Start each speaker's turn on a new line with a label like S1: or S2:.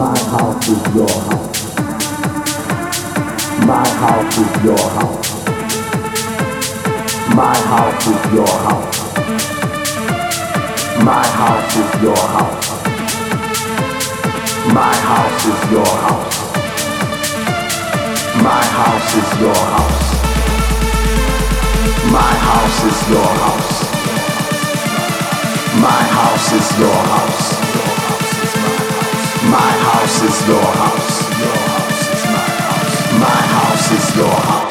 S1: My house is your house. My house is your house. My house is your house. My house is your house. My house is your house. My house is your house. My house is your house. My house is your house. My house is your house. Your house is my house. My house is your house.